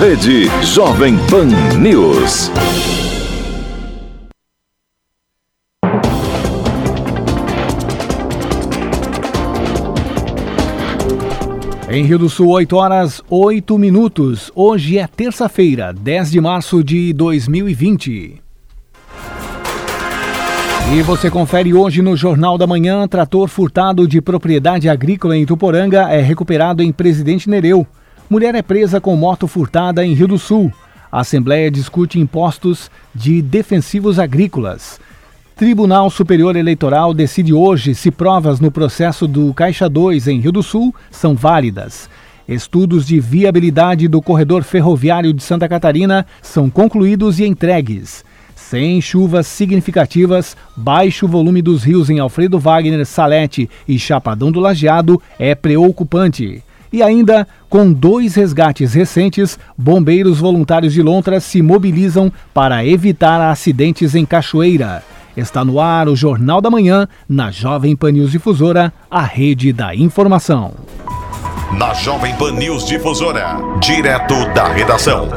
Rede Jovem Pan News. Em Rio do Sul, 8 horas 8 minutos. Hoje é terça-feira, 10 de março de 2020. E você confere hoje no Jornal da Manhã: trator furtado de propriedade agrícola em Tuporanga é recuperado em Presidente Nereu. Mulher é presa com moto furtada em Rio do Sul. A Assembleia discute impostos de defensivos agrícolas. Tribunal Superior Eleitoral decide hoje se provas no processo do Caixa 2 em Rio do Sul são válidas. Estudos de viabilidade do corredor ferroviário de Santa Catarina são concluídos e entregues. Sem chuvas significativas, baixo volume dos rios em Alfredo Wagner, Salete e Chapadão do Lajeado é preocupante. E ainda, com dois resgates recentes, bombeiros voluntários de Lontras se mobilizam para evitar acidentes em Cachoeira. Está no ar o Jornal da Manhã, na Jovem Pan News Difusora, a rede da informação. Na Jovem Pan News Difusora, direto da redação.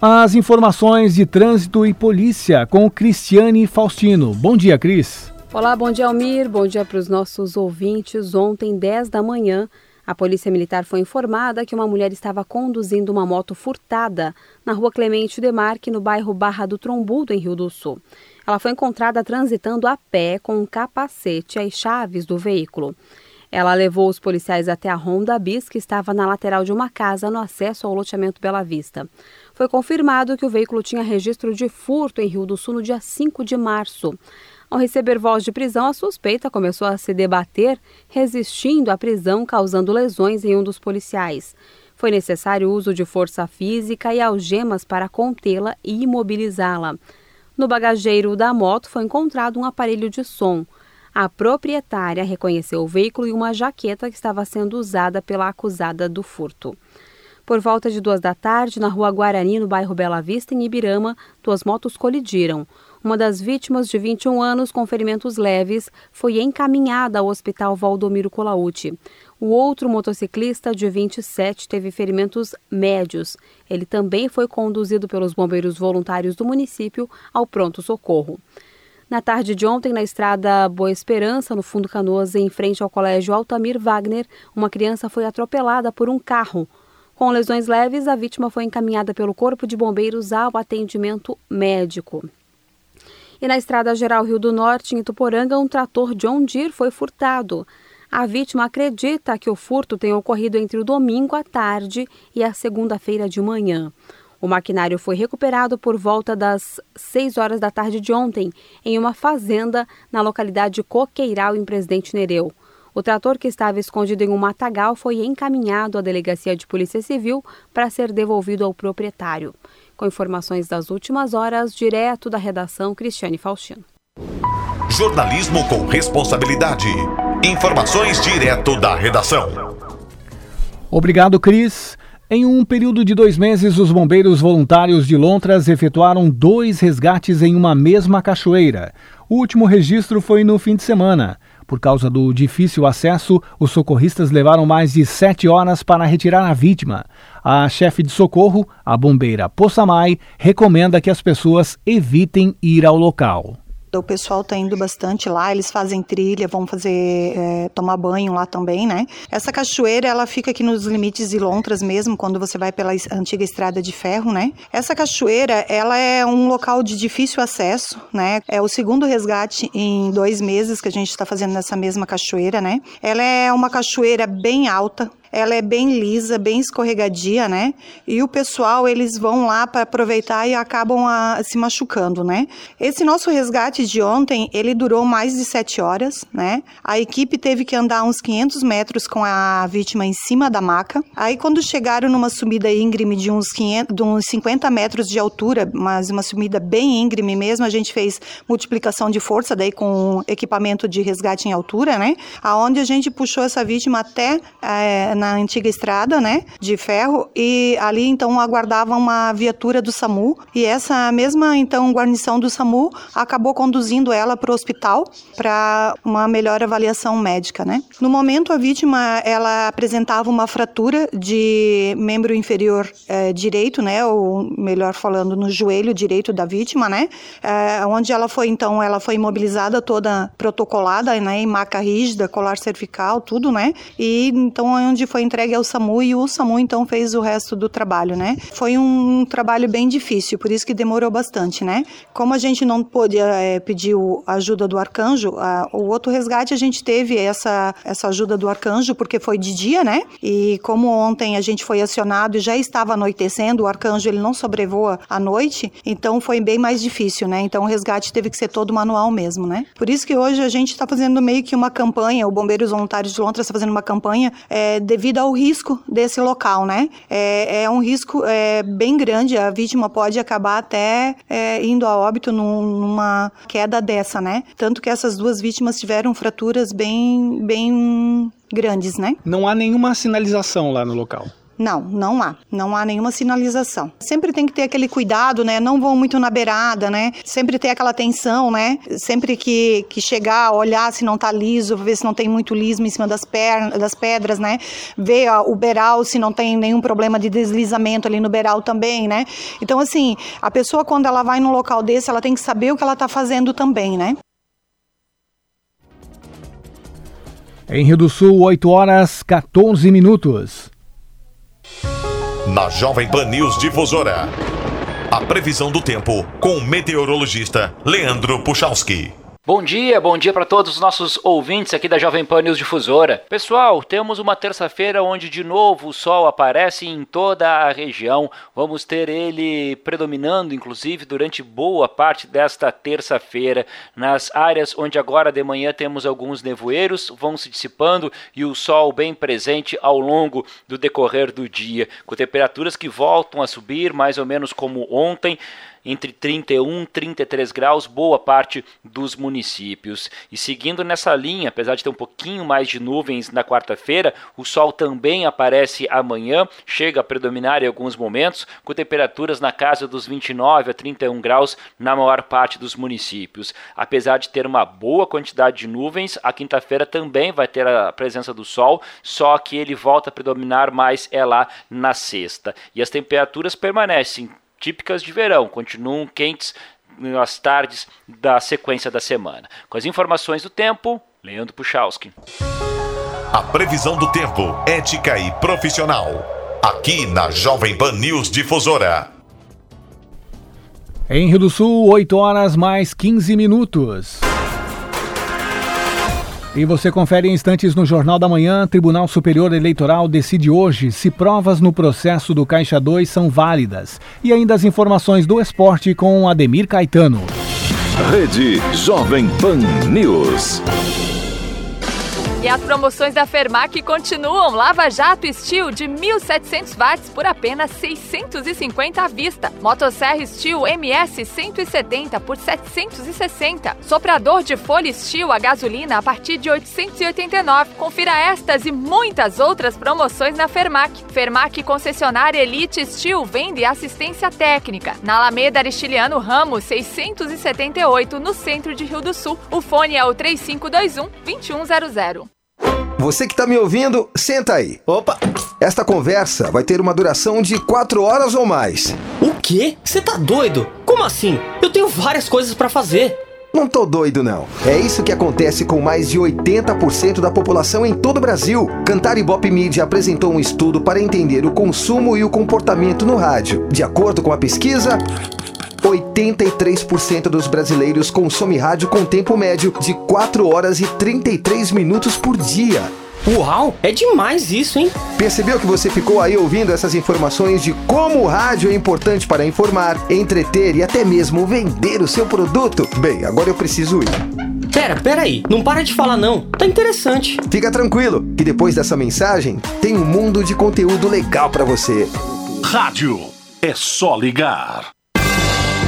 As informações de trânsito e polícia com Cristiane Faustino. Bom dia, Cris. Olá, bom dia, Almir. Bom dia para os nossos ouvintes. Ontem, 10 da manhã, a Polícia Militar foi informada que uma mulher estava conduzindo uma moto furtada na rua Clemente Demarque, no bairro Barra do Trombudo, em Rio do Sul. Ela foi encontrada transitando a pé com um capacete e as chaves do veículo. Ela levou os policiais até a Honda Bis, que estava na lateral de uma casa no acesso ao loteamento Bela Vista. Foi confirmado que o veículo tinha registro de furto em Rio do Sul no dia 5 de março. Ao receber voz de prisão, a suspeita começou a se debater, resistindo à prisão, causando lesões em um dos policiais. Foi necessário o uso de força física e algemas para contê-la e imobilizá-la. No bagageiro da moto foi encontrado um aparelho de som. A proprietária reconheceu o veículo e uma jaqueta que estava sendo usada pela acusada do furto. Por volta de duas da tarde, na rua Guarani, no bairro Bela Vista, em Ibirama, duas motos colidiram. Uma das vítimas, de 21 anos, com ferimentos leves, foi encaminhada ao hospital Valdomiro Colauti. O outro motociclista, de 27, teve ferimentos médios. Ele também foi conduzido pelos bombeiros voluntários do município ao pronto-socorro. Na tarde de ontem, na estrada Boa Esperança, no Fundo Canoas, em frente ao colégio Altamir Wagner, uma criança foi atropelada por um carro. Com lesões leves, a vítima foi encaminhada pelo Corpo de Bombeiros ao atendimento médico. E na Estrada Geral Rio do Norte, em Ituporanga, um trator John Deere foi furtado. A vítima acredita que o furto tenha ocorrido entre o domingo à tarde e a segunda-feira de manhã. O maquinário foi recuperado por volta das 6 horas da tarde de ontem, em uma fazenda na localidade Coqueiral, em Presidente Nereu. O trator que estava escondido em um matagal foi encaminhado à Delegacia de Polícia Civil para ser devolvido ao proprietário. Com informações das últimas horas, direto da redação Cristiane Faustino. Jornalismo com responsabilidade. Informações direto da redação. Obrigado, Cris. Em um período de dois meses, os bombeiros voluntários de Lontras efetuaram dois resgates em uma mesma cachoeira. O último registro foi no fim de semana. Por causa do difícil acesso, os socorristas levaram mais de sete horas para retirar a vítima. A chefe de socorro, a bombeira Poçamai, recomenda que as pessoas evitem ir ao local. O pessoal tá indo bastante lá, eles fazem trilha, vão fazer é, tomar banho lá também, né? Essa cachoeira, ela fica aqui nos limites de Lontras mesmo, quando você vai pela antiga estrada de ferro, né? Essa cachoeira, ela é um local de difícil acesso, né? É o segundo resgate em dois meses que a gente está fazendo nessa mesma cachoeira, né? Ela é uma cachoeira bem alta, ela é bem lisa, bem escorregadia, né? E o pessoal, eles vão lá para aproveitar e acabam a, se machucando, né? Esse nosso resgate de ontem, ele durou mais de sete horas, né? A equipe teve que andar uns 500 metros com a vítima em cima da maca. Aí, quando chegaram numa subida íngreme de uns, 500, de uns 50 metros de altura, mas uma subida bem íngreme mesmo, a gente fez multiplicação de força daí com equipamento de resgate em altura, né? Aonde a gente puxou essa vítima até é, na antiga estrada, né, de ferro, e ali então aguardava uma viatura do SAMU, e essa mesma então guarnição do SAMU acabou conduzindo ela para o hospital para uma melhor avaliação médica, né. No momento a vítima ela apresentava uma fratura de membro inferior é, direito, né, ou melhor falando no joelho direito da vítima, né, é, onde ela foi então ela foi imobilizada toda protocolada, né, em maca rígida, colar cervical, tudo, né, e então onde foi entregue ao SAMU e o SAMU então fez o resto do trabalho, né. Foi um trabalho bem difícil, por isso que demorou bastante, né. Como a gente não pôde é, pedir a ajuda do arcanjo, a, o outro resgate a gente teve essa essa ajuda do arcanjo porque foi de dia, né, e como ontem a gente foi acionado e já estava anoitecendo, o arcanjo ele não sobrevoa à noite, então foi bem mais difícil, né. Então o resgate teve que ser todo manual mesmo, né. Por isso que hoje a gente está fazendo meio que uma campanha, o Bombeiros Voluntários de Londres está fazendo uma campanha é, devido ao risco desse local, né? É, é um risco é, bem grande, a vítima pode acabar até é, indo a óbito num, numa queda dessa, né? Tanto que essas duas vítimas tiveram fraturas bem, bem grandes, né? Não há nenhuma sinalização lá no local. Não, não há. Não há nenhuma sinalização. Sempre tem que ter aquele cuidado, né? Não vão muito na beirada, né? Sempre ter aquela atenção, né? Sempre que, que chegar, olhar se não tá liso, ver se não tem muito lismo em cima das, pernas, das pedras, né? Ver ó, o beiral se não tem nenhum problema de deslizamento ali no beiral também, né? Então, assim, a pessoa quando ela vai num local desse, ela tem que saber o que ela tá fazendo também, né? Em Rio do Sul, 8 horas 14 minutos na Jovem Pan News Difusora. A previsão do tempo com o meteorologista Leandro Puchalski. Bom dia, bom dia para todos os nossos ouvintes aqui da Jovem Pan News Difusora. Pessoal, temos uma terça-feira onde de novo o sol aparece em toda a região. Vamos ter ele predominando, inclusive, durante boa parte desta terça-feira. Nas áreas onde agora de manhã temos alguns nevoeiros, vão se dissipando e o sol bem presente ao longo do decorrer do dia, com temperaturas que voltam a subir, mais ou menos como ontem entre 31 e 33 graus, boa parte dos municípios. E seguindo nessa linha, apesar de ter um pouquinho mais de nuvens na quarta-feira, o sol também aparece amanhã, chega a predominar em alguns momentos, com temperaturas na casa dos 29 a 31 graus na maior parte dos municípios. Apesar de ter uma boa quantidade de nuvens, a quinta-feira também vai ter a presença do sol, só que ele volta a predominar mais é lá na sexta. E as temperaturas permanecem típicas de verão, continuam quentes nas tardes da sequência da semana. Com as informações do tempo, Leandro Puchalski. A previsão do tempo, ética e profissional. Aqui na Jovem Pan News Difusora. Em Rio do Sul, 8 horas mais 15 minutos. E você confere em instantes no Jornal da Manhã. Tribunal Superior Eleitoral decide hoje se provas no processo do Caixa 2 são válidas. E ainda as informações do esporte com Ademir Caetano. Rede Jovem Pan News. E as promoções da Fermac continuam. Lava Jato Steel de 1.700 watts por apenas 650 à vista. Motosserra Steel MS 170 por 760. Soprador de folha Steel a gasolina a partir de 889. Confira estas e muitas outras promoções na Fermac. Fermac concessionária Elite Steel vende assistência técnica. Na Alameda Aristiliano Ramos 678 no centro de Rio do Sul. O fone é o 3521 2100. Você que está me ouvindo, senta aí. Opa! Esta conversa vai ter uma duração de quatro horas ou mais. O quê? Você tá doido? Como assim? Eu tenho várias coisas para fazer. Não tô doido, não. É isso que acontece com mais de 80% da população em todo o Brasil. Cantar Ibope Media apresentou um estudo para entender o consumo e o comportamento no rádio. De acordo com a pesquisa, 83% dos brasileiros consomem rádio com tempo médio de 4 horas e 33 minutos por dia. Uau, é demais isso, hein? Percebeu que você ficou aí ouvindo essas informações de como o rádio é importante para informar, entreter e até mesmo vender o seu produto? Bem, agora eu preciso ir. Pera, pera aí, não para de falar não, tá interessante. Fica tranquilo, que depois dessa mensagem tem um mundo de conteúdo legal para você. Rádio, é só ligar.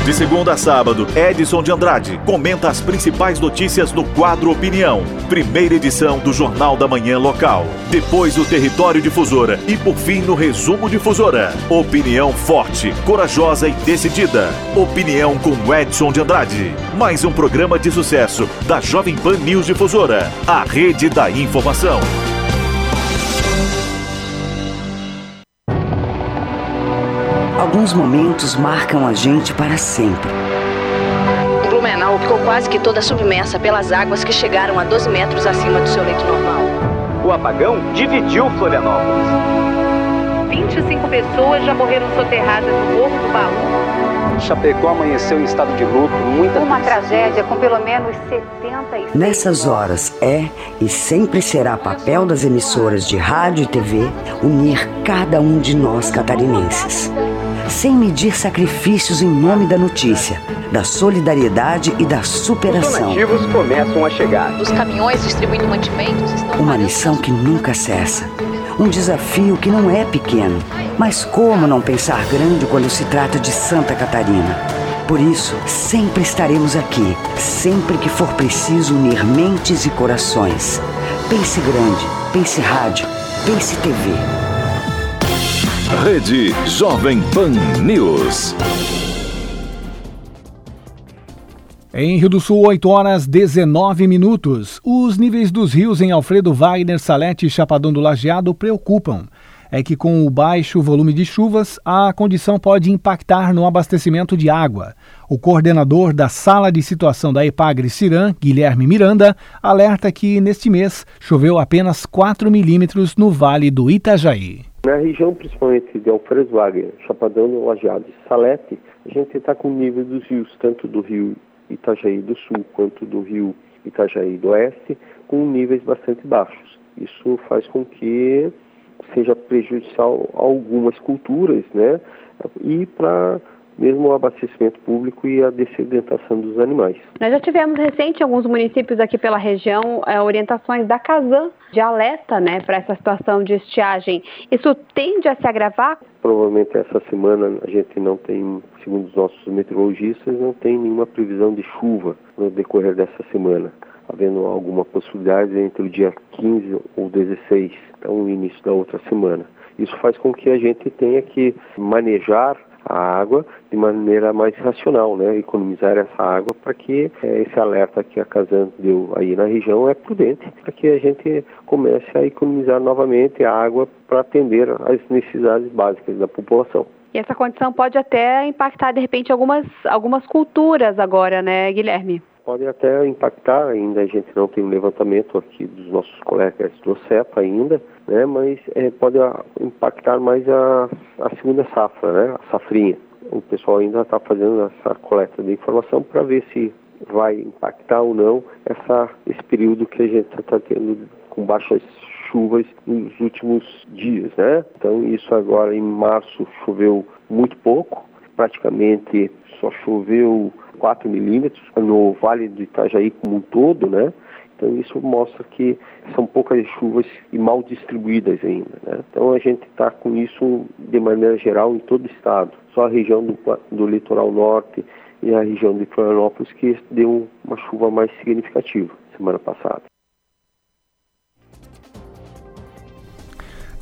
De segunda a sábado, Edson de Andrade comenta as principais notícias no quadro Opinião. Primeira edição do Jornal da Manhã Local. Depois o Território Difusora e por fim no Resumo Difusora. Opinião forte, corajosa e decidida. Opinião com Edson de Andrade. Mais um programa de sucesso da Jovem Pan News Difusora, a rede da informação. Alguns momentos marcam a gente para sempre. Blumenau ficou quase que toda submersa pelas águas que chegaram a 12 metros acima do seu leito normal. O apagão dividiu Florianópolis. 25 pessoas já morreram soterradas no Morro do Baú. Chapecó amanheceu em estado de luto, muita Uma tragédia com pelo menos 76 Nessas horas é e sempre será papel das emissoras de rádio e TV unir cada um de nós catarinenses. Sem medir sacrifícios em nome da notícia, da solidariedade e da superação. donativos começam a chegar. Os caminhões distribuindo mantimentos estão Uma missão que nunca cessa. Um desafio que não é pequeno. Mas como não pensar grande quando se trata de Santa Catarina? Por isso, sempre estaremos aqui, sempre que for preciso unir mentes e corações. Pense grande, pense rádio, pense TV. Rede Jovem Pan News. Em Rio do Sul, 8 horas 19 minutos. Os níveis dos rios em Alfredo Wagner, Salete e Chapadão do Lajeado preocupam. É que com o baixo volume de chuvas, a condição pode impactar no abastecimento de água. O coordenador da Sala de Situação da Epagre Ciran, Guilherme Miranda, alerta que neste mês choveu apenas 4 milímetros no Vale do Itajaí. Na região principalmente de Alfredo Wagner, Chapadão do Lajeado e Salete, a gente está com o nível dos rios, tanto do rio Itajaí do Sul quanto do rio Itajaí do Oeste, com níveis bastante baixos. Isso faz com que seja prejudicial a algumas culturas, né? E para mesmo o abastecimento público e a dessedentação dos animais. Nós já tivemos recente em alguns municípios aqui pela região é, orientações da Casan de alerta né, para essa situação de estiagem. Isso tende a se agravar? Provavelmente essa semana a gente não tem, segundo os nossos meteorologistas, não tem nenhuma previsão de chuva no decorrer dessa semana. Havendo alguma possibilidade entre o dia 15 ou 16, então o início da outra semana. Isso faz com que a gente tenha que manejar a água de maneira mais racional, né? economizar essa água para que eh, esse alerta que a Casan deu aí na região é prudente, para que a gente comece a economizar novamente a água para atender às necessidades básicas da população. E essa condição pode até impactar, de repente, algumas, algumas culturas agora, né, Guilherme? Pode até impactar, ainda a gente não tem um levantamento aqui dos nossos colegas do CEPA ainda, né, mas é, pode impactar mais a, a segunda safra, né, a safrinha. O pessoal ainda está fazendo essa coleta de informação para ver se vai impactar ou não essa, esse período que a gente está tendo com baixas chuvas nos últimos dias, né? Então isso agora em março choveu muito pouco, praticamente só choveu 4 milímetros no Vale do Itajaí como um todo, né? Então isso mostra que são poucas chuvas e mal distribuídas ainda. Né? Então a gente está com isso de maneira geral em todo o estado. Só a região do, do litoral norte e a região de Florianópolis que deu uma chuva mais significativa semana passada.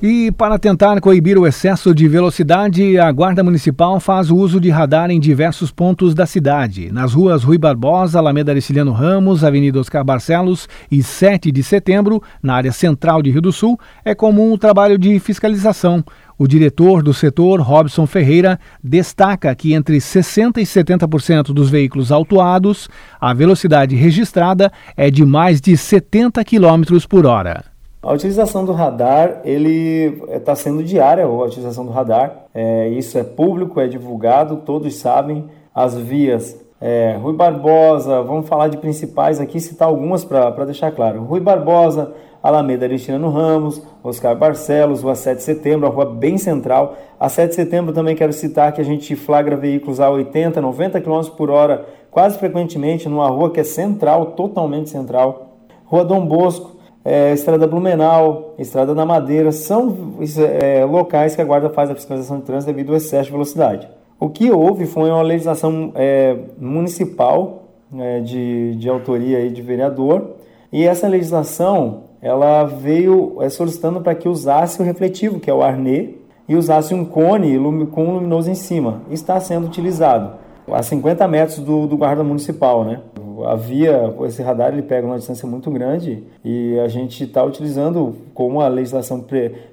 E para tentar coibir o excesso de velocidade, a Guarda Municipal faz uso de radar em diversos pontos da cidade. Nas ruas Rui Barbosa, Alameda Ariciliano Ramos, Avenida Oscar Barcelos e 7 de setembro, na área central de Rio do Sul, é comum o trabalho de fiscalização. O diretor do setor, Robson Ferreira, destaca que entre 60% e 70% dos veículos autuados, a velocidade registrada é de mais de 70 km por hora. A utilização do radar, ele está sendo diária, a utilização do radar. É, isso é público, é divulgado, todos sabem. As vias é, Rui Barbosa, vamos falar de principais aqui, citar algumas para deixar claro. Rui Barbosa, Alameda Aristino Ramos, Oscar Barcelos, Rua 7 de Setembro, a rua bem central. A 7 de Setembro também quero citar que a gente flagra veículos a 80, 90 km por hora, quase frequentemente, numa rua que é central, totalmente central. Rua Dom Bosco, é, Estrada Blumenau, Estrada da Madeira, são é, locais que a Guarda faz a fiscalização de trânsito devido ao excesso de velocidade. O que houve foi uma legislação é, municipal é, de, de autoria aí de vereador e essa legislação ela veio é, solicitando para que usasse o refletivo, que é o arnê, e usasse um cone com um luminoso em cima. Está sendo utilizado a 50 metros do, do guarda municipal, né? A via, esse radar ele pega uma distância muito grande e a gente está utilizando, como a legislação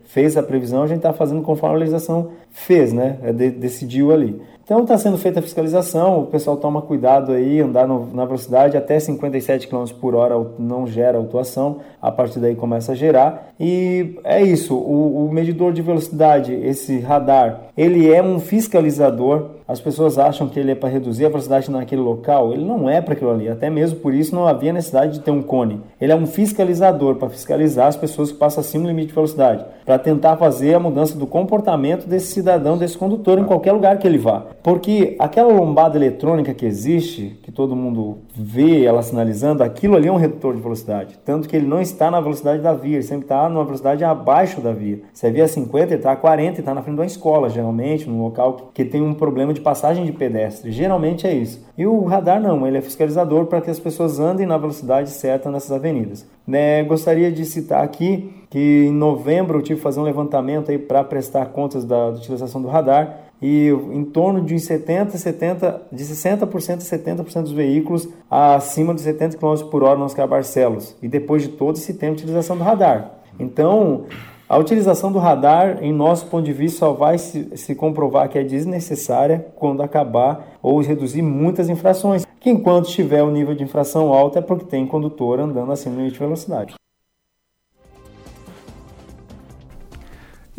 fez a previsão, a gente está fazendo conforme a legislação fez, né? É de, decidiu ali. Então está sendo feita a fiscalização, o pessoal toma cuidado aí, andar no, na velocidade até 57 km por hora não gera autuação, a partir daí começa a gerar. E é isso, o, o medidor de velocidade, esse radar, ele é um fiscalizador. As pessoas acham que ele é para reduzir a velocidade naquele local, ele não é para aquilo ali, até mesmo por isso não havia necessidade de ter um cone. Ele é um fiscalizador para fiscalizar as pessoas que passam acima do limite de velocidade, para tentar fazer a mudança do comportamento desse cidadão, desse condutor em qualquer lugar que ele vá. Porque aquela lombada eletrônica que existe, que todo mundo vê ela sinalizando, aquilo ali é um redutor de velocidade. Tanto que ele não está na velocidade da via, ele sempre está numa velocidade abaixo da via. Se a via é 50, ele está a 40 e está na frente de uma escola, geralmente, num local que tem um problema de passagem de pedestre. Geralmente é isso. E o radar não, ele é fiscalizador para que as pessoas andem na velocidade certa nessas avenidas. Né, gostaria de citar aqui que em novembro eu tive que fazer um levantamento aí para prestar contas da, da utilização do radar e em torno de 70, 70, de 60% a 70% dos veículos acima de 70 km por hora nos Barcelos. E depois de todo esse tempo de utilização do radar. Então, a utilização do radar, em nosso ponto de vista, só vai se, se comprovar que é desnecessária quando acabar ou reduzir muitas infrações. Que enquanto tiver o um nível de infração alto é porque tem condutor andando acima do limite de velocidade.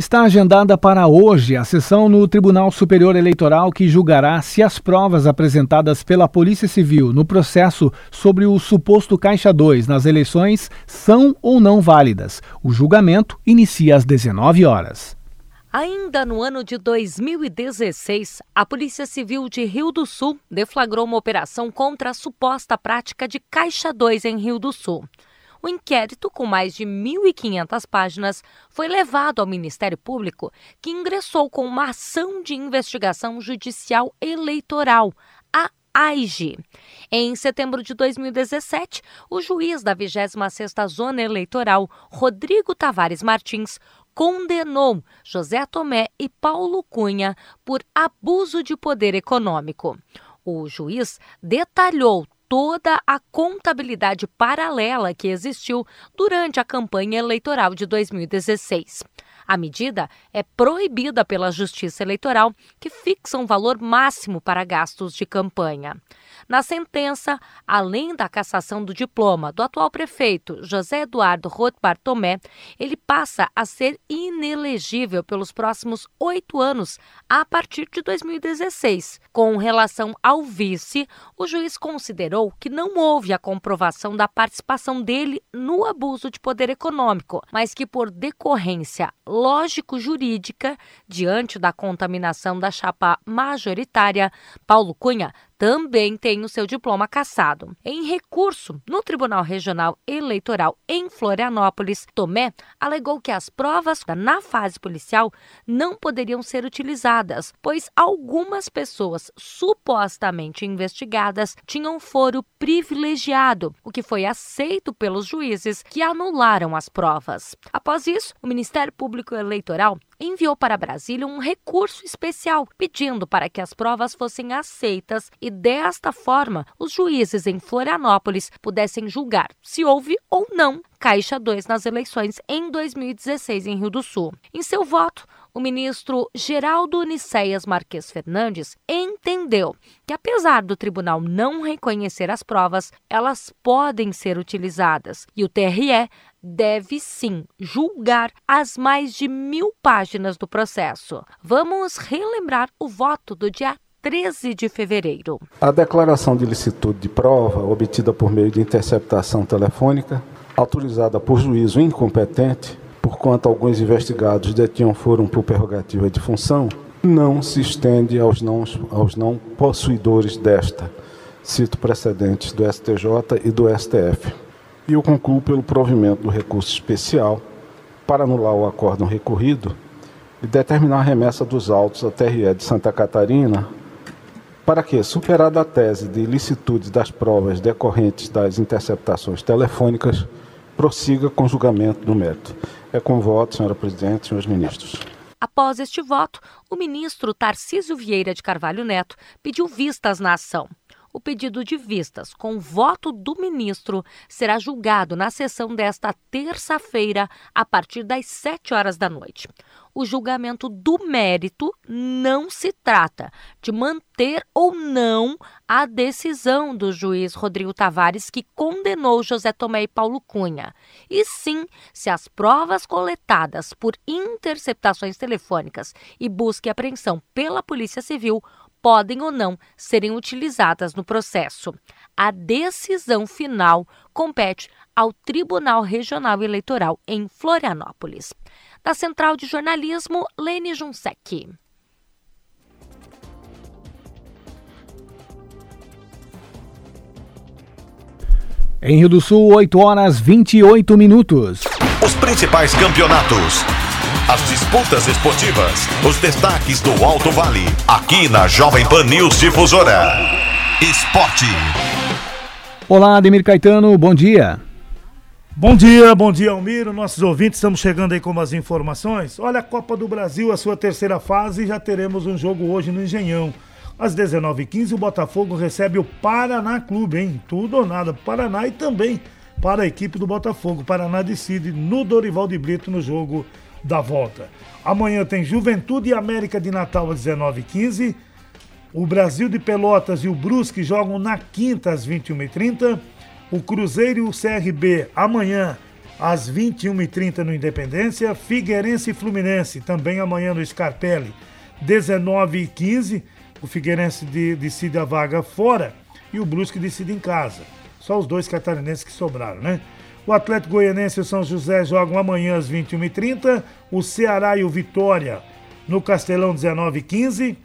Está agendada para hoje a sessão no Tribunal Superior Eleitoral que julgará se as provas apresentadas pela Polícia Civil no processo sobre o suposto Caixa 2 nas eleições são ou não válidas. O julgamento inicia às 19 horas. Ainda no ano de 2016, a Polícia Civil de Rio do Sul deflagrou uma operação contra a suposta prática de Caixa 2 em Rio do Sul. O inquérito, com mais de 1.500 páginas, foi levado ao Ministério Público, que ingressou com uma ação de investigação judicial eleitoral, a AIGE. Em setembro de 2017, o juiz da 26ª Zona Eleitoral, Rodrigo Tavares Martins, condenou José Tomé e Paulo Cunha por abuso de poder econômico. O juiz detalhou toda a contabilidade paralela que existiu durante a campanha eleitoral de 2016. A medida é proibida pela Justiça Eleitoral, que fixa um valor máximo para gastos de campanha. Na sentença, além da cassação do diploma do atual prefeito José Eduardo Rothbard Tomé, ele passa a ser inelegível pelos próximos oito anos, a partir de 2016. Com relação ao vice, o juiz considerou que não houve a comprovação da participação dele no abuso de poder econômico, mas que, por decorrência lógico-jurídica, diante da contaminação da chapa majoritária, Paulo Cunha também tem o seu diploma cassado. Em recurso no Tribunal Regional Eleitoral em Florianópolis, Tomé alegou que as provas na fase policial não poderiam ser utilizadas, pois algumas pessoas supostamente investigadas tinham foro privilegiado, o que foi aceito pelos juízes que anularam as provas. Após isso, o Ministério Público Eleitoral enviou para Brasília um recurso especial pedindo para que as provas fossem aceitas e, desta forma, os juízes em Florianópolis pudessem julgar se houve ou não Caixa 2 nas eleições em 2016 em Rio do Sul. Em seu voto, o ministro Geraldo Uniceias Marques Fernandes entendeu que, apesar do tribunal não reconhecer as provas, elas podem ser utilizadas e o TRE deve sim julgar as mais de mil páginas do processo. Vamos relembrar o voto do dia 13 de fevereiro. A declaração de licitude de prova, obtida por meio de interceptação telefônica, autorizada por juízo incompetente, por quanto alguns investigados detinham foram por prerrogativa de função, não se estende aos não, aos não possuidores desta. Cito precedentes do STJ e do STF. E eu concluo pelo provimento do recurso especial para anular o acórdão recorrido e determinar a remessa dos autos à TRE de Santa Catarina para que, superada a tese de ilicitude das provas decorrentes das interceptações telefônicas, prossiga com julgamento do mérito. É com voto, senhora presidente, senhores ministros. Após este voto, o ministro Tarcísio Vieira de Carvalho Neto pediu vistas na ação. O pedido de vistas, com voto do ministro, será julgado na sessão desta terça-feira, a partir das 7 horas da noite. O julgamento do mérito não se trata de manter ou não a decisão do juiz Rodrigo Tavares que condenou José Tomé e Paulo Cunha, e sim se as provas coletadas por interceptações telefônicas e busca e apreensão pela Polícia Civil podem ou não serem utilizadas no processo. A decisão final compete ao Tribunal Regional Eleitoral em Florianópolis. Da Central de Jornalismo, Lene Junsec. Em Rio do Sul, 8 horas 28 minutos. Os principais campeonatos. As disputas esportivas. Os destaques do Alto Vale. Aqui na Jovem Pan News Difusora. Esporte. Olá, Ademir Caetano, bom dia. Bom dia, bom dia, Almiro. Nossos ouvintes, estamos chegando aí com as informações. Olha, a Copa do Brasil, a sua terceira fase, já teremos um jogo hoje no Engenhão. Às 19h15, o Botafogo recebe o Paraná Clube, hein? Tudo ou nada. Paraná e também para a equipe do Botafogo. Paraná decide no Dorival de Brito no jogo da volta. Amanhã tem Juventude e América de Natal às 19h15. O Brasil de Pelotas e o Brusque jogam na quinta às 21h30 o Cruzeiro e o CRB amanhã às 21h30 no Independência, Figueirense e Fluminense também amanhã no Scarpelli, 19h15. O Figueirense de, decide a vaga fora e o Brusque decide em casa. Só os dois catarinenses que sobraram, né? O Atlético Goianense e o São José jogam amanhã às 21h30. O Ceará e o Vitória no Castelão, 19h15.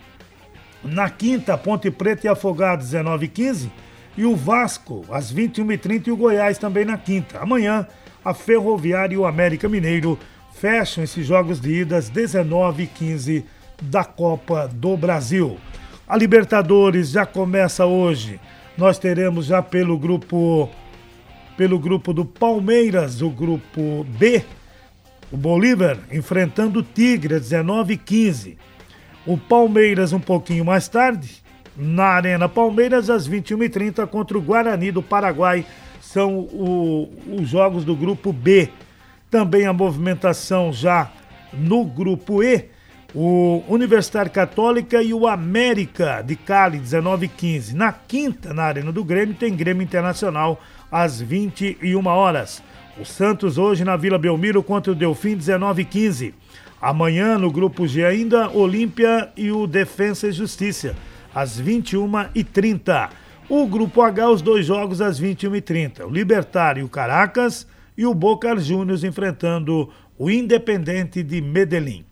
Na quinta, Ponte Preta e Afogados, 19h15 e o Vasco às 21h30 e o Goiás também na quinta. Amanhã, a Ferroviária e o América Mineiro fecham esses jogos de ida às 19 h 15 da Copa do Brasil. A Libertadores já começa hoje. Nós teremos já pelo grupo pelo grupo do Palmeiras, o grupo B, o Bolívar enfrentando o Tigre às 19 h 15. O Palmeiras um pouquinho mais tarde na Arena Palmeiras às 21h30 contra o Guarani do Paraguai. São o, os jogos do grupo B. Também a movimentação já no grupo E. O Universidade Católica e o América de Cali, 19 h 15. Na quinta, na Arena do Grêmio, tem Grêmio Internacional às 21 horas. O Santos hoje na Vila Belmiro contra o Delfim, 19 h 15. Amanhã, no grupo G ainda, Olímpia e o Defensa e Justiça às 21h30. O Grupo H, os dois jogos às 21h30. O Libertário e o Caracas e o Boca Juniors enfrentando o Independente de Medellín.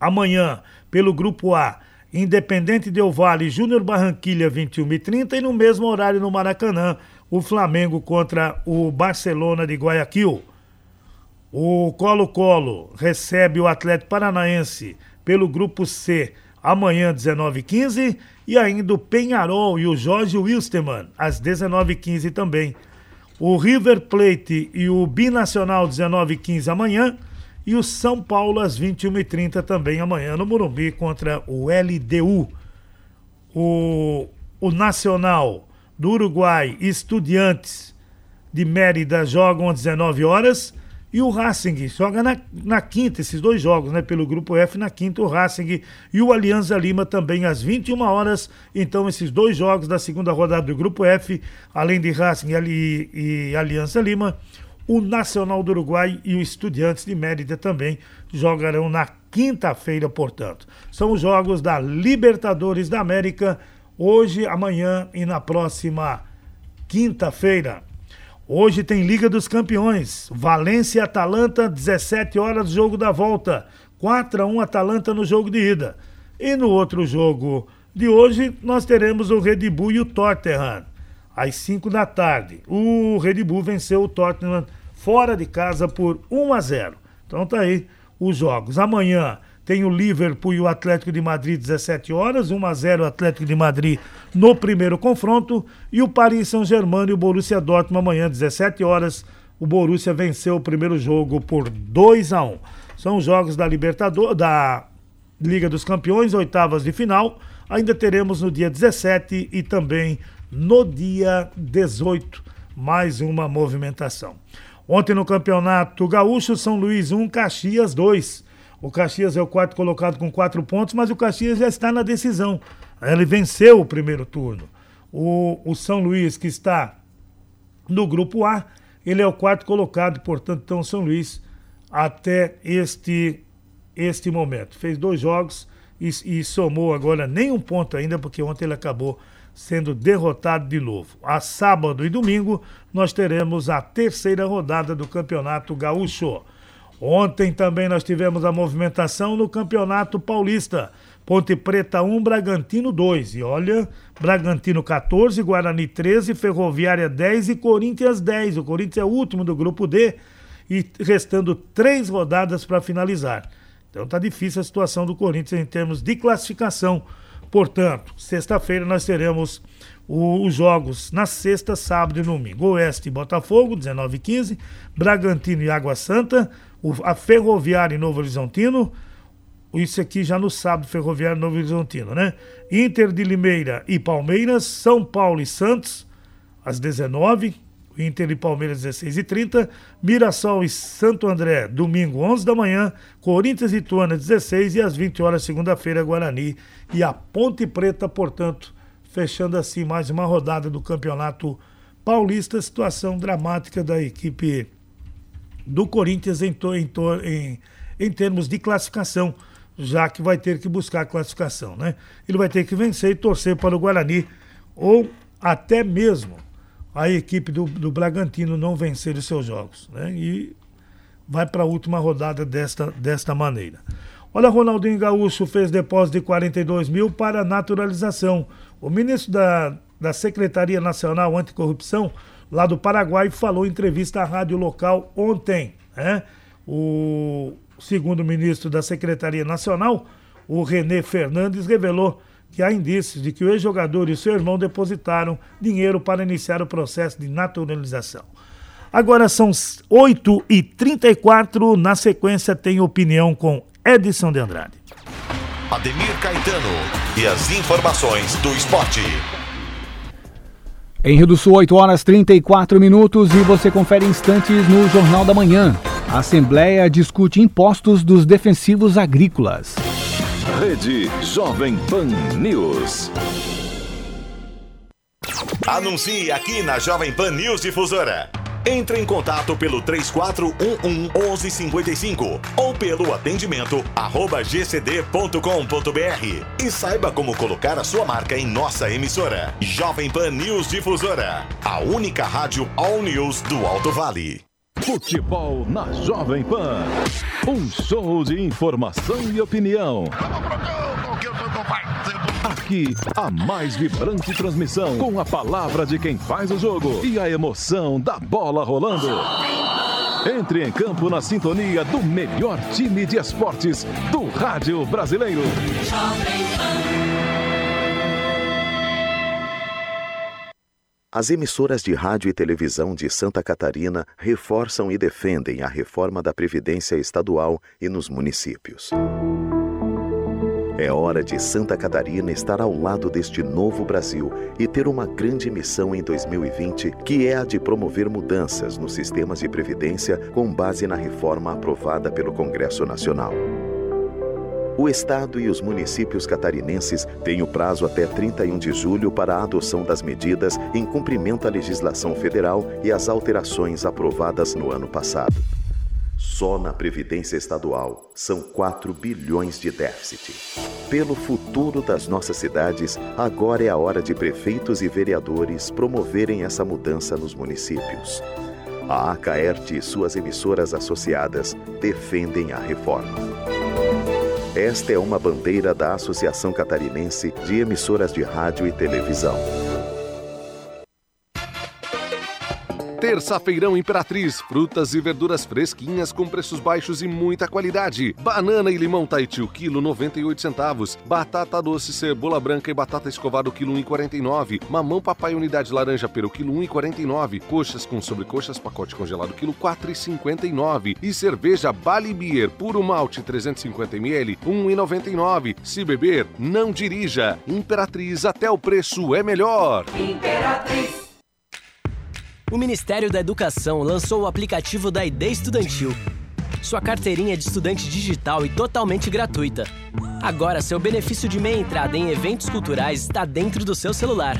Amanhã, pelo Grupo A, Independente Del Vale Júnior Barranquilha 21h30 e no mesmo horário no Maracanã, o Flamengo contra o Barcelona de Guayaquil. O Colo-Colo recebe o Atlético Paranaense pelo Grupo C amanhã, 19h15, e ainda o Penharol e o Jorge Wilstermann, às 19h15 também. O River Plate e o Binacional, 19h15 amanhã, e o São Paulo, às 21h30 também amanhã, no Morumbi, contra o LDU. O, o Nacional do Uruguai Estudiantes de Mérida jogam às 19 horas e o Racing joga na, na quinta, esses dois jogos, né? Pelo grupo F, na quinta, o Racing e o Alianza Lima também às 21 horas. Então, esses dois jogos da segunda rodada do grupo F, além de Racing e, e Aliança Lima, o Nacional do Uruguai e o Estudiantes de Mérida também jogarão na quinta-feira, portanto. São os jogos da Libertadores da América, hoje, amanhã e na próxima quinta-feira. Hoje tem Liga dos Campeões. Valência e Atalanta, 17 horas, jogo da volta. 4 a 1 Atalanta no jogo de ida. E no outro jogo de hoje, nós teremos o Red Bull e o Tottenham. Às 5 da tarde. O Red Bull venceu o Tottenham fora de casa por 1 a 0. Então tá aí os jogos. Amanhã tem o Liverpool e o Atlético de Madrid 17 horas, 1 a 0 Atlético de Madrid no primeiro confronto e o Paris Saint-Germain e o Borussia Dortmund amanhã 17 horas. O Borussia venceu o primeiro jogo por 2 a 1. São os jogos da Libertadores, da Liga dos Campeões, oitavas de final. Ainda teremos no dia 17 e também no dia 18 mais uma movimentação. Ontem no Campeonato Gaúcho, São Luís 1, Caxias 2. O Caxias é o quarto colocado com quatro pontos, mas o Caxias já está na decisão. Ele venceu o primeiro turno. O, o São Luís, que está no grupo A, ele é o quarto colocado, portanto, então São Luís até este, este momento. Fez dois jogos e, e somou agora nem um ponto ainda, porque ontem ele acabou sendo derrotado de novo. A sábado e domingo nós teremos a terceira rodada do Campeonato Gaúcho. Ontem também nós tivemos a movimentação no Campeonato Paulista. Ponte Preta 1, Bragantino 2. E olha, Bragantino 14, Guarani 13, Ferroviária 10 e Corinthians 10. O Corinthians é o último do grupo D e restando três rodadas para finalizar. Então tá difícil a situação do Corinthians em termos de classificação. Portanto, sexta-feira nós teremos o, os jogos na sexta, sábado e domingo. Oeste e Botafogo, 19 e 15. Bragantino e Água Santa. O, a Ferroviária e Novo Horizontino. Isso aqui já no sábado, Ferroviária e Novo Horizontino, né? Inter de Limeira e Palmeiras. São Paulo e Santos, às 19 Inter e Palmeiras 16 e 30, Mirassol e Santo André, domingo 11 da manhã, Corinthians e Tuana 16 e às 20 horas segunda-feira Guarani e a Ponte Preta, portanto, fechando assim mais uma rodada do Campeonato Paulista, situação dramática da equipe do Corinthians em, em, em, termos de classificação, já que vai ter que buscar a classificação, né? Ele vai ter que vencer e torcer para o Guarani ou até mesmo a equipe do, do Bragantino não vencer os seus jogos. Né? E vai para a última rodada desta, desta maneira. Olha, Ronaldinho Gaúcho fez depósito de 42 mil para naturalização. O ministro da, da Secretaria Nacional Anticorrupção, lá do Paraguai, falou em entrevista à rádio local ontem. Né? O segundo ministro da Secretaria Nacional, o René Fernandes, revelou que há indícios de que o ex-jogador e seu irmão depositaram dinheiro para iniciar o processo de naturalização. Agora são 8h34, na sequência tem opinião com Edson de Andrade. Ademir Caetano e as informações do esporte. Em Rio do Sul, 8 horas 34 minutos e você confere instantes no Jornal da Manhã. A Assembleia discute impostos dos defensivos agrícolas. Rede Jovem Pan News. Anuncie aqui na Jovem Pan News Difusora. Entre em contato pelo 3411 1155 ou pelo atendimento arroba gcd.com.br e saiba como colocar a sua marca em nossa emissora. Jovem Pan News Difusora, a única rádio All News do Alto Vale. Futebol na Jovem Pan. Um show de informação e opinião. Aqui, a mais vibrante transmissão com a palavra de quem faz o jogo e a emoção da bola rolando. Entre em campo na sintonia do melhor time de esportes do rádio brasileiro. As emissoras de rádio e televisão de Santa Catarina reforçam e defendem a reforma da Previdência Estadual e nos municípios. É hora de Santa Catarina estar ao lado deste novo Brasil e ter uma grande missão em 2020, que é a de promover mudanças nos sistemas de previdência com base na reforma aprovada pelo Congresso Nacional. O Estado e os municípios catarinenses têm o prazo até 31 de julho para a adoção das medidas em cumprimento à legislação federal e às alterações aprovadas no ano passado. Só na Previdência Estadual são 4 bilhões de déficit. Pelo futuro das nossas cidades, agora é a hora de prefeitos e vereadores promoverem essa mudança nos municípios. A Acaerte e suas emissoras associadas defendem a reforma. Esta é uma bandeira da Associação Catarinense de Emissoras de Rádio e Televisão. Terça-feirão Imperatriz, frutas e verduras fresquinhas com preços baixos e muita qualidade. Banana e limão Tahiti, o quilo 98 centavos. Batata doce, cebola branca e batata escovada, o quilo 1,49. Mamão papai unidade laranja pelo quilo 1,49. Coxas com sobrecoxas, pacote congelado, quilo 4,59. E cerveja Bali Beer, puro malte 350 ml, 1,99. Se beber, não dirija. Imperatriz, até o preço é melhor. Imperatriz. O Ministério da Educação lançou o aplicativo da ID Estudantil. Sua carteirinha de estudante digital e totalmente gratuita. Agora, seu benefício de meia entrada em eventos culturais está dentro do seu celular.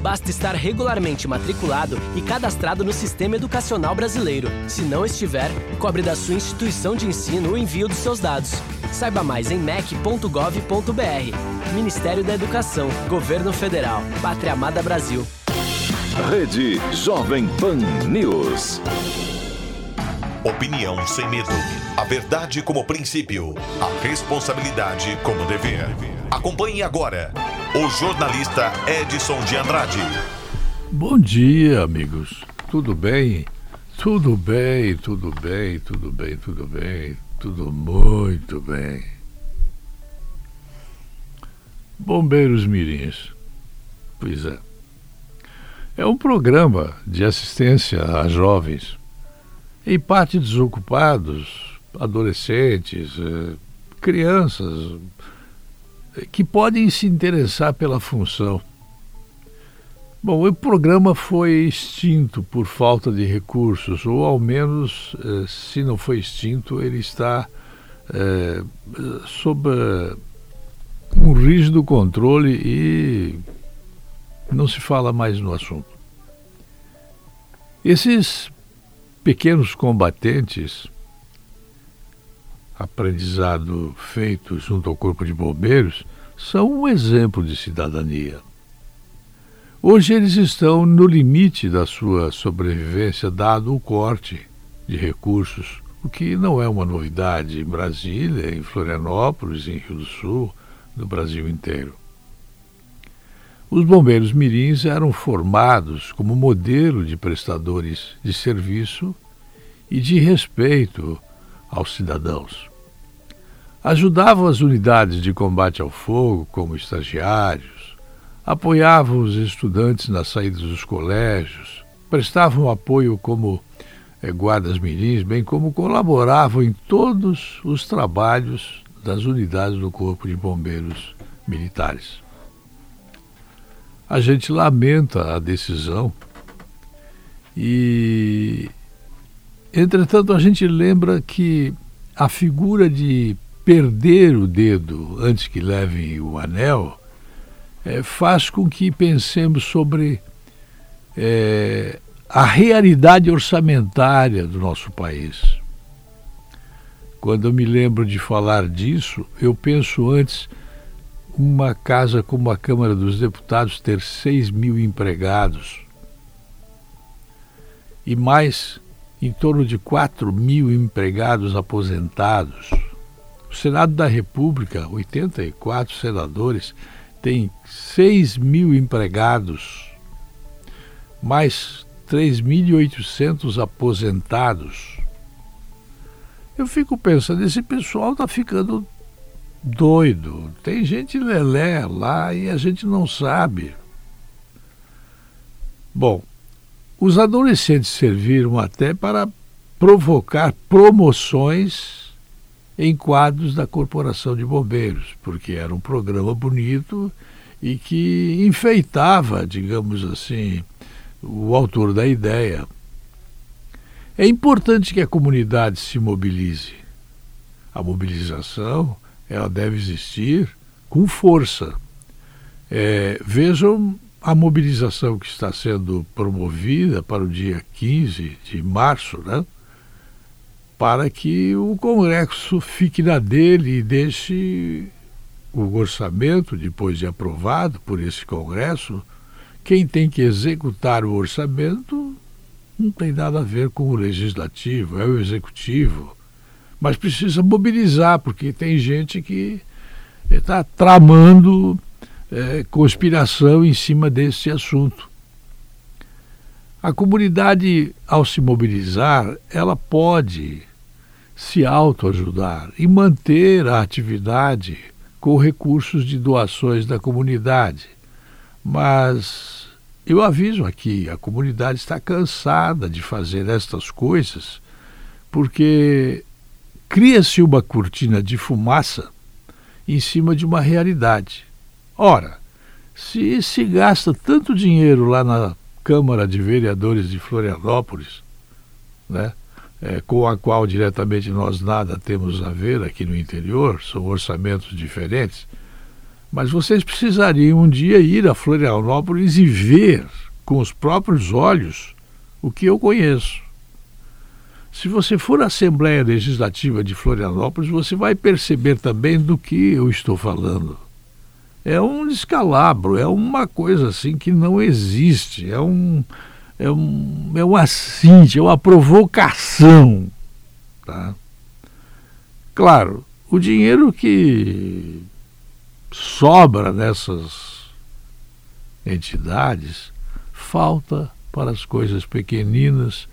Basta estar regularmente matriculado e cadastrado no Sistema Educacional Brasileiro. Se não estiver, cobre da sua instituição de ensino o envio dos seus dados. Saiba mais em mec.gov.br. Ministério da Educação, Governo Federal, Pátria Amada Brasil. Rede Jovem Pan News. Opinião sem medo. A verdade como princípio. A responsabilidade como dever. Acompanhe agora o jornalista Edson de Andrade. Bom dia, amigos. Tudo bem? Tudo bem, tudo bem, tudo bem, tudo bem, tudo muito bem. Bombeiros Mirins. Pois é. É um programa de assistência a jovens, em parte desocupados, adolescentes, eh, crianças, que podem se interessar pela função. Bom, o programa foi extinto por falta de recursos, ou ao menos, eh, se não foi extinto, ele está é, sob um rígido controle e não se fala mais no assunto. Esses pequenos combatentes, aprendizado feito junto ao Corpo de Bombeiros, são um exemplo de cidadania. Hoje eles estão no limite da sua sobrevivência, dado o corte de recursos, o que não é uma novidade em Brasília, em Florianópolis, em Rio do Sul, no Brasil inteiro. Os bombeiros mirins eram formados como modelo de prestadores de serviço e de respeito aos cidadãos. Ajudavam as unidades de combate ao fogo como estagiários, apoiavam os estudantes nas saídas dos colégios, prestavam apoio como eh, guardas mirins, bem como colaboravam em todos os trabalhos das unidades do Corpo de Bombeiros Militares. A gente lamenta a decisão e, entretanto, a gente lembra que a figura de perder o dedo antes que levem o anel é, faz com que pensemos sobre é, a realidade orçamentária do nosso país. Quando eu me lembro de falar disso, eu penso antes uma casa como a Câmara dos Deputados ter 6 mil empregados e mais em torno de 4 mil empregados aposentados. O Senado da República, 84 senadores, tem 6 mil empregados, mais 3.800 aposentados. Eu fico pensando, esse pessoal está ficando doido. Tem gente lelé lá e a gente não sabe. Bom, os adolescentes serviram até para provocar promoções em quadros da Corporação de Bombeiros, porque era um programa bonito e que enfeitava, digamos assim, o autor da ideia. É importante que a comunidade se mobilize. A mobilização ela deve existir com força. É, vejam a mobilização que está sendo promovida para o dia 15 de março, né? para que o Congresso fique na dele e deixe o orçamento, depois de aprovado por esse Congresso, quem tem que executar o orçamento não tem nada a ver com o legislativo, é o executivo mas precisa mobilizar, porque tem gente que está tramando é, conspiração em cima desse assunto. A comunidade, ao se mobilizar, ela pode se autoajudar e manter a atividade com recursos de doações da comunidade. Mas eu aviso aqui, a comunidade está cansada de fazer estas coisas porque cria-se uma cortina de fumaça em cima de uma realidade. Ora, se se gasta tanto dinheiro lá na Câmara de Vereadores de Florianópolis, né, é, com a qual diretamente nós nada temos a ver aqui no interior, são orçamentos diferentes, mas vocês precisariam um dia ir a Florianópolis e ver com os próprios olhos o que eu conheço. Se você for à Assembleia Legislativa de Florianópolis, você vai perceber também do que eu estou falando é um descalabro, é uma coisa assim que não existe, é um é um é um assinte, é uma provocação, tá? Claro, o dinheiro que sobra nessas entidades falta para as coisas pequeninas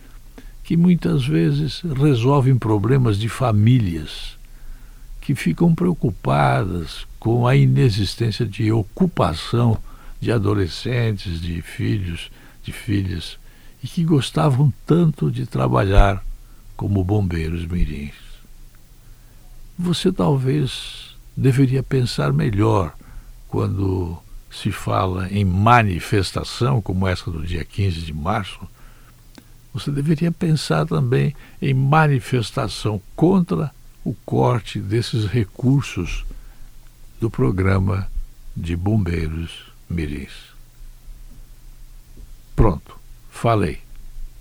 que muitas vezes resolvem problemas de famílias que ficam preocupadas com a inexistência de ocupação de adolescentes, de filhos, de filhas, e que gostavam tanto de trabalhar como bombeiros mirins. Você talvez deveria pensar melhor quando se fala em manifestação, como essa do dia 15 de março, você deveria pensar também em manifestação contra o corte desses recursos do programa de bombeiros mirins. Pronto, falei.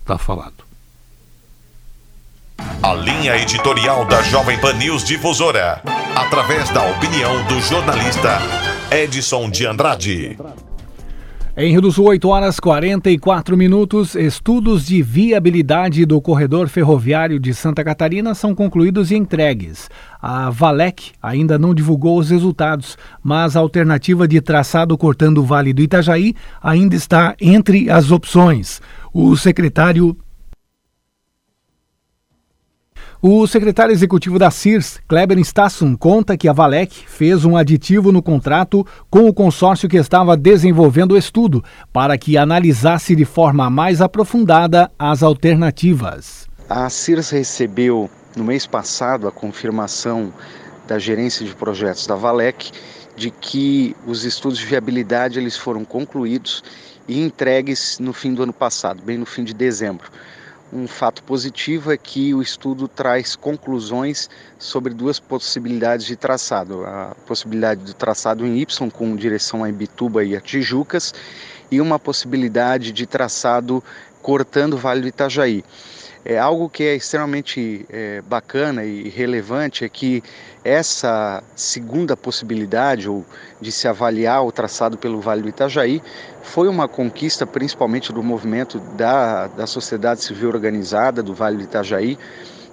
Está falado. A linha editorial da Jovem Pan News Difusora, através da opinião do jornalista Edson de Andrade. Em Rio do Sul, 8 horas 44 minutos, estudos de viabilidade do corredor ferroviário de Santa Catarina são concluídos e entregues. A Valec ainda não divulgou os resultados, mas a alternativa de traçado cortando o Vale do Itajaí ainda está entre as opções. O secretário o secretário executivo da CIRS, Kleber Stassum, conta que a Valec fez um aditivo no contrato com o consórcio que estava desenvolvendo o estudo para que analisasse de forma mais aprofundada as alternativas. A CIRS recebeu no mês passado a confirmação da gerência de projetos da Valec de que os estudos de viabilidade eles foram concluídos e entregues no fim do ano passado, bem no fim de dezembro. Um fato positivo é que o estudo traz conclusões sobre duas possibilidades de traçado: a possibilidade do traçado em Y com direção a Ibituba e a Tijucas, e uma possibilidade de traçado cortando o Vale do Itajaí. É algo que é extremamente é, bacana e relevante é que essa segunda possibilidade, ou de se avaliar o traçado pelo Vale do Itajaí, foi uma conquista principalmente do movimento da, da sociedade civil organizada do Vale do Itajaí,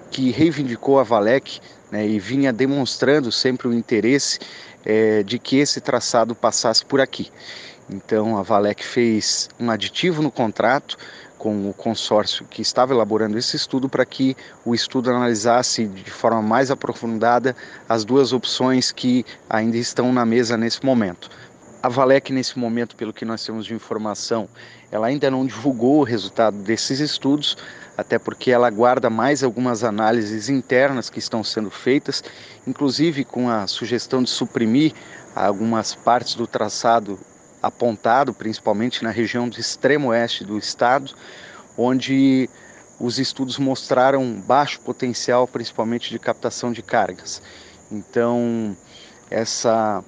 que reivindicou a Valec né, e vinha demonstrando sempre o interesse é, de que esse traçado passasse por aqui. Então a Valec fez um aditivo no contrato com o consórcio que estava elaborando esse estudo para que o estudo analisasse de forma mais aprofundada as duas opções que ainda estão na mesa nesse momento. A Valec, nesse momento, pelo que nós temos de informação, ela ainda não divulgou o resultado desses estudos, até porque ela aguarda mais algumas análises internas que estão sendo feitas, inclusive com a sugestão de suprimir algumas partes do traçado apontado, principalmente na região do extremo oeste do estado, onde os estudos mostraram baixo potencial, principalmente de captação de cargas. Então, essa,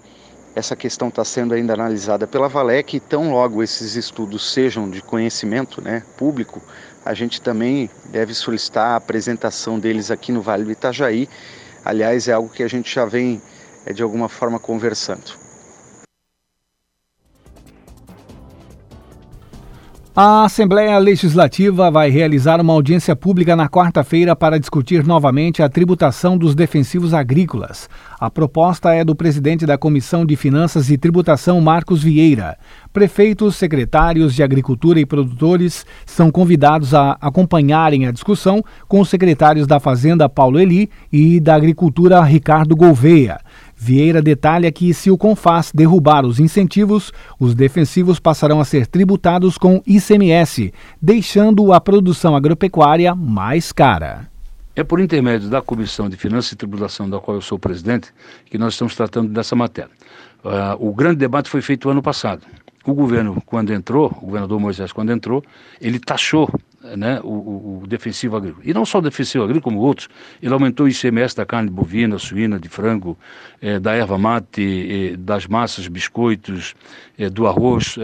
essa questão está sendo ainda analisada pela Valec e tão logo esses estudos sejam de conhecimento né, público, a gente também deve solicitar a apresentação deles aqui no Vale do Itajaí. Aliás, é algo que a gente já vem, é, de alguma forma, conversando. A Assembleia Legislativa vai realizar uma audiência pública na quarta-feira para discutir novamente a tributação dos defensivos agrícolas. A proposta é do presidente da Comissão de Finanças e Tributação, Marcos Vieira. Prefeitos, secretários de Agricultura e produtores são convidados a acompanharem a discussão com os secretários da Fazenda, Paulo Eli, e da Agricultura, Ricardo Gouveia. Vieira detalha que, se o CONFAS derrubar os incentivos, os defensivos passarão a ser tributados com ICMS, deixando a produção agropecuária mais cara. É por intermédio da Comissão de Finanças e Tributação, da qual eu sou presidente, que nós estamos tratando dessa matéria. Uh, o grande debate foi feito ano passado. O governo, quando entrou, o governador Moisés, quando entrou, ele taxou né, o, o, defensivo agrícola. E não só o defensivo agrícola, como outros. Ele aumentou o ICMS da carne bovina, suína, de frango, é, da erva mate, é, das massas, biscoitos, é, do arroz,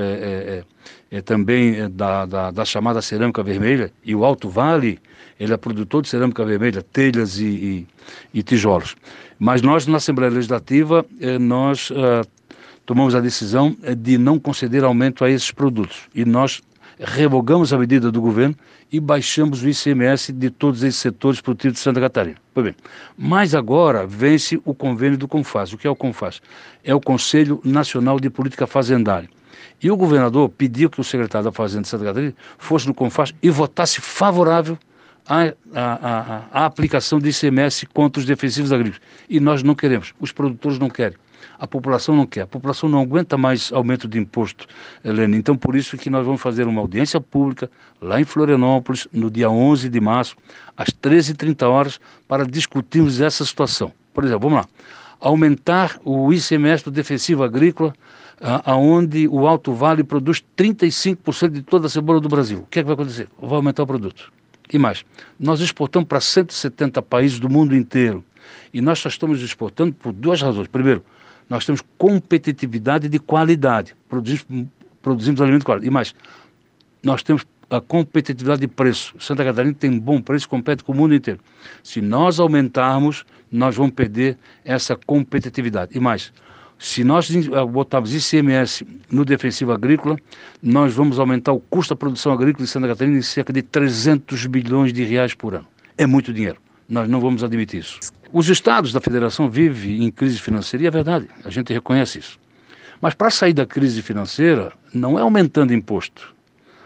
também da, da, da, chamada cerâmica vermelha. E o Alto Vale, ele é produtor de cerâmica vermelha, telhas e, e, e tijolos. Mas nós, na Assembleia Legislativa, nós tomamos a decisão de não conceder aumento a esses produtos. E nós revogamos a medida do governo e baixamos o ICMS de todos esses setores produtivos de Santa Catarina. Pois bem, mas agora vence o convênio do CONFAS. O que é o CONFAS? É o Conselho Nacional de Política Fazendária. E o governador pediu que o secretário da Fazenda de Santa Catarina fosse no CONFAS e votasse favorável à, aplicação de ICMS contra os defensivos agrícolas. E nós não queremos, os produtores não querem. A população não quer, a população não aguenta mais aumento de imposto, Helena. Então, por isso que nós vamos fazer uma audiência pública lá em Florianópolis, no dia 11 de março, às 13h30 horas, para discutirmos essa situação. Por exemplo, vamos lá. Aumentar o ICMS do defensivo agrícola, aonde o Alto Vale produz 35% de toda a cebola do Brasil. O que é que vai acontecer? Vai aumentar o produto. E mais, nós exportamos para 170 países do mundo inteiro. E nós só estamos exportando por duas razões. Primeiro, nós temos competitividade de qualidade, produzimos, produzimos alimento de qualidade. E mais, nós temos a competitividade de preço. Santa Catarina tem bom preço, compete com o mundo inteiro. Se nós aumentarmos, nós vamos perder essa competitividade. E mais, se nós eh, botarmos ICMS no defensivo agrícola, nós vamos aumentar o custo da produção agrícola de Santa Catarina em cerca de 300 bilhões de reais por ano. É muito dinheiro. Nós não vamos admitir isso. Os estados da federação vivem em crise financeira, e é verdade, a gente reconhece isso. Mas para sair da crise financeira, não é aumentando imposto.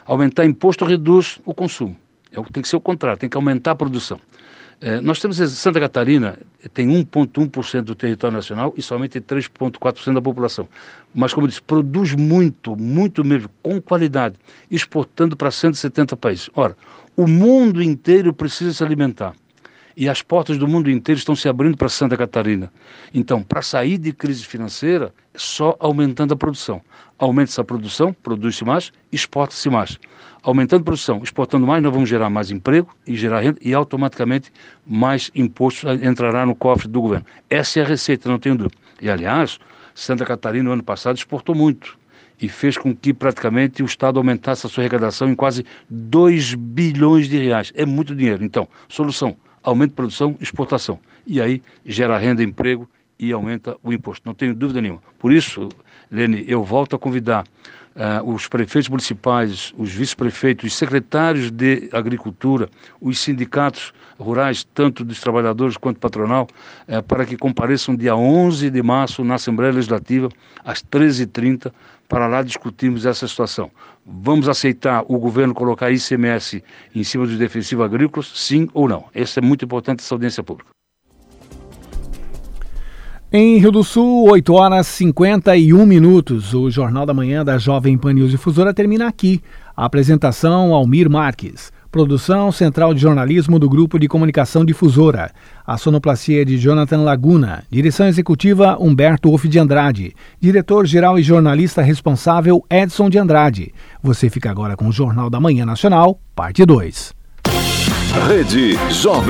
Aumentar imposto reduz o consumo. É o que tem que ser o contrário, tem que aumentar a produção. É, nós temos Santa Catarina tem 1,1% do território nacional e somente 3,4% da população. Mas, como eu disse, produz muito, muito mesmo, com qualidade, exportando para 170 países. Ora, o mundo inteiro precisa se alimentar e as portas do mundo inteiro estão se abrindo para Santa Catarina. Então, para sair de crise financeira, é só aumentando a produção. Aumenta-se a produção, produz-se mais, exporta-se mais. Aumentando a produção, exportando mais, nós vamos gerar mais emprego e gerar renda e automaticamente mais impostos entrará no cofre do governo. Essa é a receita, não tenho dúvida. E, aliás, Santa Catarina, no ano passado, exportou muito e fez com que praticamente o Estado aumentasse a sua arrecadação em quase 2 bilhões de reais. É muito dinheiro. Então, solução aumento de produção, exportação. E aí gera renda, emprego e aumenta o imposto. Não tenho dúvida nenhuma. Por isso, Lene, eu volto a convidar uh, os prefeitos municipais, os vice-prefeitos, os secretários de agricultura, os sindicatos rurais, tanto dos trabalhadores quanto patronal, uh, para que compareçam dia 11 de março na Assembleia Legislativa, às 13h30, para lá discutirmos essa situação. Vamos aceitar o governo colocar ICMS em cima dos defensivos agrícolas, sim ou não? Essa é muito importante, essa audiência pública. Em Rio do Sul, 8 horas 51 minutos. O Jornal da Manhã da Jovem Pan News Difusora termina aqui. A apresentação Almir Marques. Produção Central de Jornalismo do Grupo de Comunicação Difusora. A sonoplastia de Jonathan Laguna. Direção executiva Humberto Wolff de Andrade. Diretor-geral e jornalista responsável Edson de Andrade. Você fica agora com o Jornal da Manhã Nacional, parte 2. Rede Jovem.